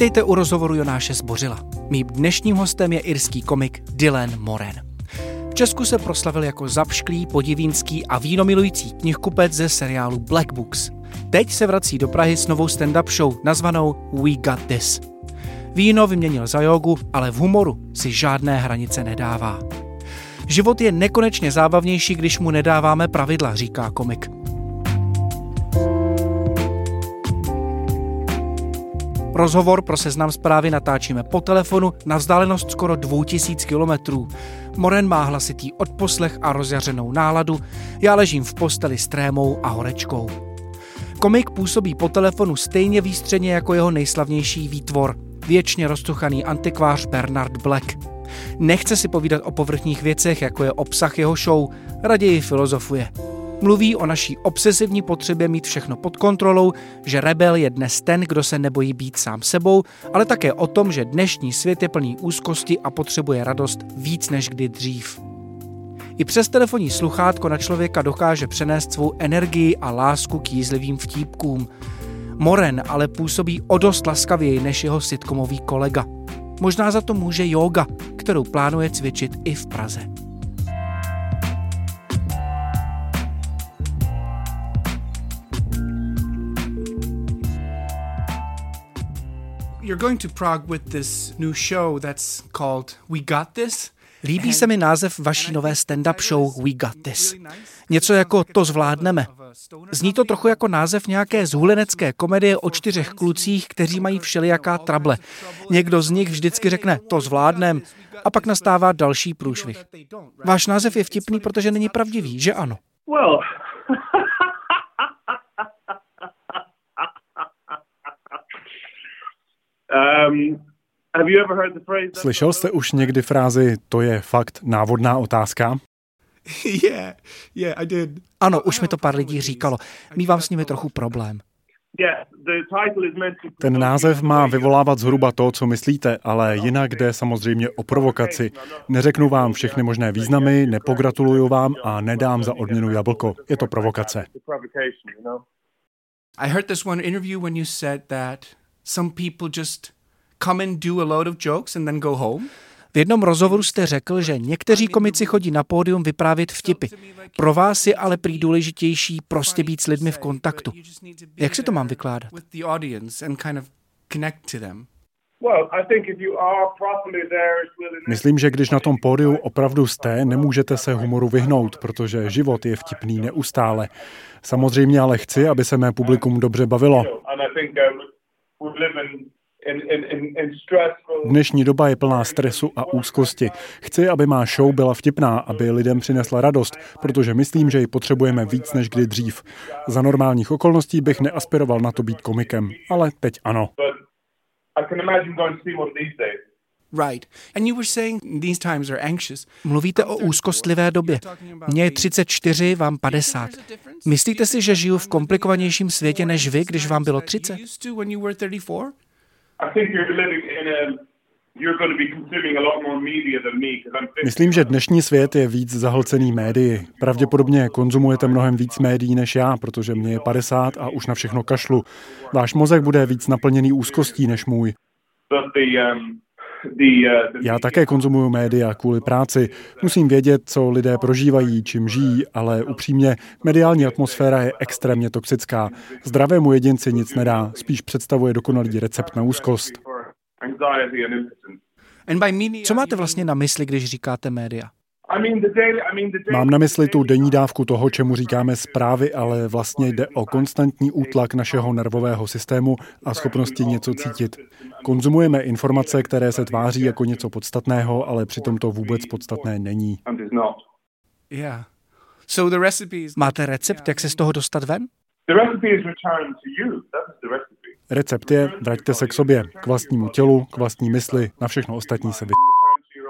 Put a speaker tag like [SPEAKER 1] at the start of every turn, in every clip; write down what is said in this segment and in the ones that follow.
[SPEAKER 1] Vítejte u rozhovoru Jonáše Zbořila. Mým dnešním hostem je irský komik Dylan Moren. V Česku se proslavil jako zapšklý, podivínský a vínomilující knihkupec ze seriálu Black Books. Teď se vrací do Prahy s novou stand-up show nazvanou We Got This. Víno vyměnil za jogu, ale v humoru si žádné hranice nedává. Život je nekonečně zábavnější, když mu nedáváme pravidla, říká komik. Rozhovor pro seznam zprávy natáčíme po telefonu na vzdálenost skoro 2000 kilometrů. Moren má hlasitý odposlech a rozjařenou náladu, já ležím v posteli s trémou a horečkou. Komik působí po telefonu stejně výstředně jako jeho nejslavnější výtvor, věčně roztuchaný antikvář Bernard Black. Nechce si povídat o povrchních věcech, jako je obsah jeho show, raději filozofuje. Mluví o naší obsesivní potřebě mít všechno pod kontrolou, že rebel je dnes ten, kdo se nebojí být sám sebou, ale také o tom, že dnešní svět je plný úzkosti a potřebuje radost víc než kdy dřív. I přes telefonní sluchátko na člověka dokáže přenést svou energii a lásku k jízlivým vtípkům. Moren ale působí o dost laskavěji než jeho sitcomový kolega. Možná za to může yoga, kterou plánuje cvičit i v Praze. You're going to Prague with this new show that's called We Got This. Líbí se mi název vaší nové stand-up show We Got This. Něco jako To zvládneme. Zní to trochu jako název nějaké zhulenecké komedie o čtyřech klucích, kteří mají všelijaká trable. Někdo z nich vždycky řekne To zvládnem a pak nastává další průšvih. Váš název je vtipný, protože není pravdivý, že ano? Well,
[SPEAKER 2] Slyšel jste už někdy frázi to je fakt návodná otázka?
[SPEAKER 1] Yeah, yeah, I did. Ano, už mi to pár lidí říkalo. Mývám s nimi trochu problém.
[SPEAKER 2] Ten název má vyvolávat zhruba to, co myslíte, ale jinak jde samozřejmě o provokaci. Neřeknu vám všechny možné významy, nepogratuluju vám a nedám za odměnu jablko. Je to provokace.
[SPEAKER 1] I heard this one interview when you said that some people just come and do a load of jokes and then go home? V jednom rozhovoru jste řekl, že někteří komici chodí na pódium vyprávět vtipy. Pro vás je ale prý důležitější prostě být s lidmi v kontaktu. Jak si to mám vykládat?
[SPEAKER 2] Myslím, že když na tom pódiu opravdu jste, nemůžete se humoru vyhnout, protože život je vtipný neustále. Samozřejmě ale chci, aby se mé publikum dobře bavilo. Dnešní doba je plná stresu a úzkosti. Chci, aby má show byla vtipná, aby lidem přinesla radost, protože myslím, že ji potřebujeme víc než kdy dřív. Za normálních okolností bych neaspiroval na to být komikem, ale teď ano.
[SPEAKER 1] Right. And you were saying these times are anxious. Mluvíte o úzkostlivé době. Mně je 34, vám 50. Myslíte si, že žiju v komplikovanějším světě než vy, když vám bylo 30?
[SPEAKER 2] Myslím, že dnešní svět je víc zahlcený médii. Pravděpodobně konzumujete mnohem víc médií než já, protože mě je 50 a už na všechno kašlu. Váš mozek bude víc naplněný úzkostí než můj. Uh, já také konzumuju média kvůli práci. Musím vědět, co lidé prožívají, čím žijí, ale upřímně, mediální atmosféra je extrémně toxická. Zdravému jedinci nic nedá, spíš představuje dokonalý recept na úzkost.
[SPEAKER 1] Co máte vlastně na mysli, když říkáte média?
[SPEAKER 2] Mám na mysli tu denní dávku toho, čemu říkáme zprávy, ale vlastně jde o konstantní útlak našeho nervového systému a schopnosti něco cítit. Konzumujeme informace, které se tváří jako něco podstatného, ale přitom to vůbec podstatné není.
[SPEAKER 1] Máte recept, jak se z toho dostat ven?
[SPEAKER 2] The recipe is return to you. That is the recipe. Recept je, vraťte se k sobě, k vlastnímu tělu, k vlastní mysli, na všechno ostatní se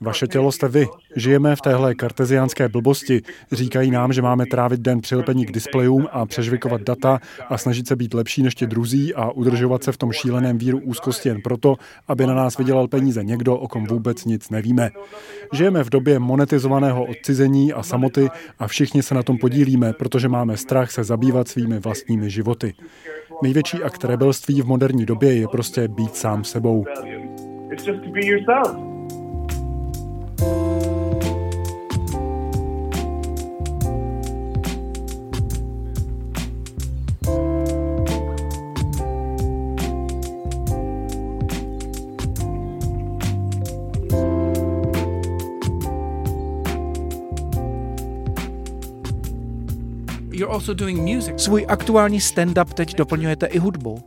[SPEAKER 2] Vaše tělo jste vy. Žijeme v téhle karteziánské blbosti. Říkají nám, že máme trávit den přilepení k displejům a přežvikovat data a snažit se být lepší než ti druzí a udržovat se v tom šíleném víru úzkosti jen proto, aby na nás vydělal peníze někdo, o kom vůbec nic nevíme. Žijeme v době monetizovaného odcizení a samoty a všichni se na tom podílíme, protože máme strach se zabývat svými vlastními životy. Největší akt rebelství v moderní době je prostě být sám sebou. It's just to be yourself.
[SPEAKER 1] Svůj aktuální stand-up teď doplňujete i hudbou.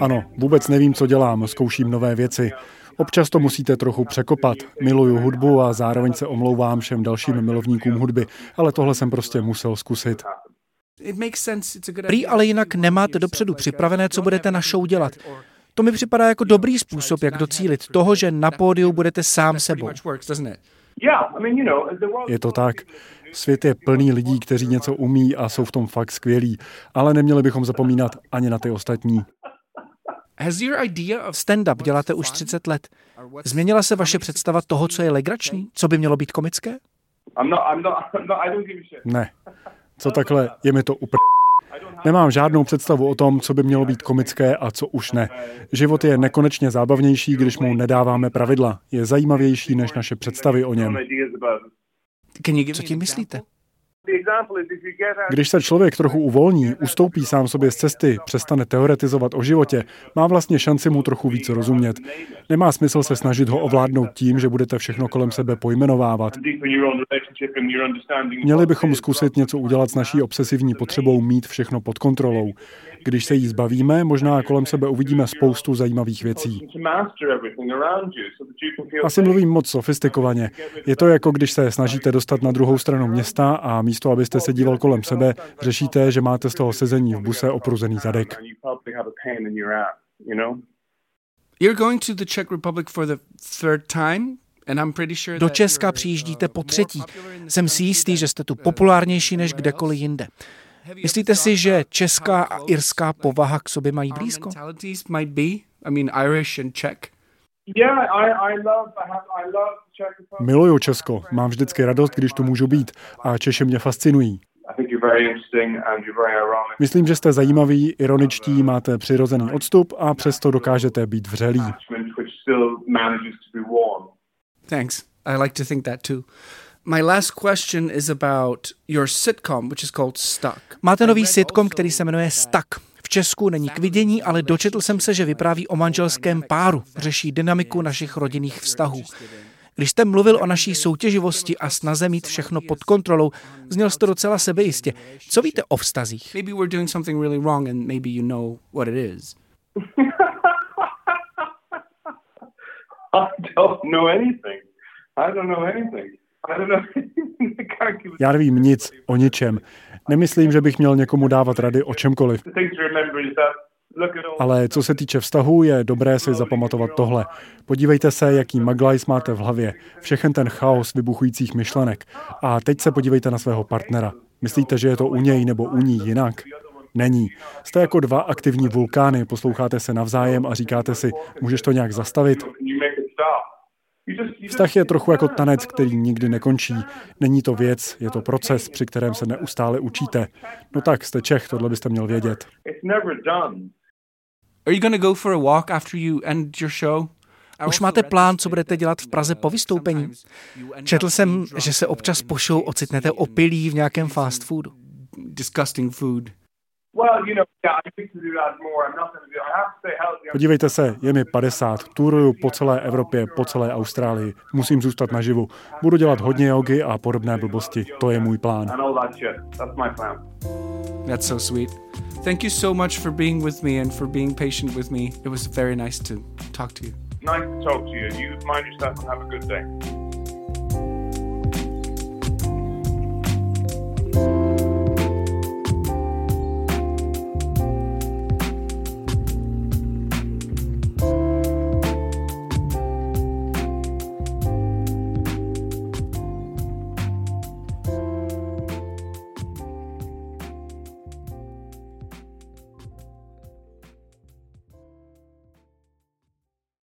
[SPEAKER 2] Ano, vůbec nevím, co dělám, zkouším nové věci. Občas to musíte trochu překopat. Miluju hudbu a zároveň se omlouvám všem dalším milovníkům hudby, ale tohle jsem prostě musel zkusit.
[SPEAKER 1] Prý ale jinak nemáte dopředu připravené, co budete na show dělat. To mi připadá jako dobrý způsob, jak docílit toho, že na pódiu budete sám sebou.
[SPEAKER 2] Je to tak. Svět je plný lidí, kteří něco umí a jsou v tom fakt skvělí, ale neměli bychom zapomínat ani na ty ostatní.
[SPEAKER 1] Stand-up děláte už 30 let. Změnila se vaše představa toho, co je legrační? Co by mělo být komické?
[SPEAKER 2] Ne. Co takhle, je mi to upr... Nemám žádnou představu o tom, co by mělo být komické a co už ne. Život je nekonečně zábavnější, když mu nedáváme pravidla. Je zajímavější než naše představy o něm.
[SPEAKER 1] Co tím myslíte?
[SPEAKER 2] Když se člověk trochu uvolní, ustoupí sám sobě z cesty, přestane teoretizovat o životě, má vlastně šanci mu trochu víc rozumět. Nemá smysl se snažit ho ovládnout tím, že budete všechno kolem sebe pojmenovávat. Měli bychom zkusit něco udělat s naší obsesivní potřebou mít všechno pod kontrolou. Když se jí zbavíme, možná kolem sebe uvidíme spoustu zajímavých věcí. Asi mluvím moc sofistikovaně. Je to jako když se snažíte dostat na druhou stranu města a místo, abyste se díval kolem sebe, řešíte, že máte z toho sezení v buse opruzený zadek.
[SPEAKER 1] You're going to the Czech Republic for the third time? Do Česka přijíždíte po třetí. Jsem si jistý, že jste tu populárnější než kdekoliv jinde. Myslíte si, že česká a irská povaha k sobě mají blízko?
[SPEAKER 2] Miluju Česko, mám vždycky radost, když tu můžu být a Češi mě fascinují. Myslím, že jste zajímaví, ironičtí, máte přirozený odstup a přesto dokážete být vřelí.
[SPEAKER 1] Thanks. I like to think that too. My last question is about your sitcom, which is called Stuck. Máte nový sitcom, který se jmenuje Stuck. V Česku není k vidění, ale dočetl jsem se, že vypráví o manželském páru, řeší dynamiku našich rodinných vztahů. Když jste mluvil o naší soutěživosti a snaze mít všechno pod kontrolou, zněl jste docela sebejistě. Co víte o vztazích? Maybe we're doing something really wrong and maybe you know what it is.
[SPEAKER 2] I don't know anything. I don't know anything. Já nevím nic o ničem. Nemyslím, že bych měl někomu dávat rady o čemkoliv. Ale co se týče vztahu, je dobré si zapamatovat tohle. Podívejte se, jaký maglajs máte v hlavě. Všechen ten chaos vybuchujících myšlenek. A teď se podívejte na svého partnera. Myslíte, že je to u něj nebo u ní jinak? Není. Jste jako dva aktivní vulkány, posloucháte se navzájem a říkáte si, můžeš to nějak zastavit? Vztah je trochu jako tanec, který nikdy nekončí. Není to věc, je to proces, při kterém se neustále učíte. No tak, jste Čech, tohle byste měl vědět.
[SPEAKER 1] Are you gonna go for a walk after you end your show? Už máte plán, co budete dělat v Praze po vystoupení? Četl jsem, že se občas po show ocitnete opilí v nějakém fast foodu. Disgusting food.
[SPEAKER 2] Podívejte se, je mi 50, turuju po celé Evropě, po celé Austrálii. Musím zůstat naživu. Budu dělat hodně jogy a podobné blbosti. To je můj plán.
[SPEAKER 3] That's so sweet. Thank you so much for being with me and for being patient with me. It was very nice to talk to you.
[SPEAKER 2] Nice to talk to you. You mind yourself and have a good day.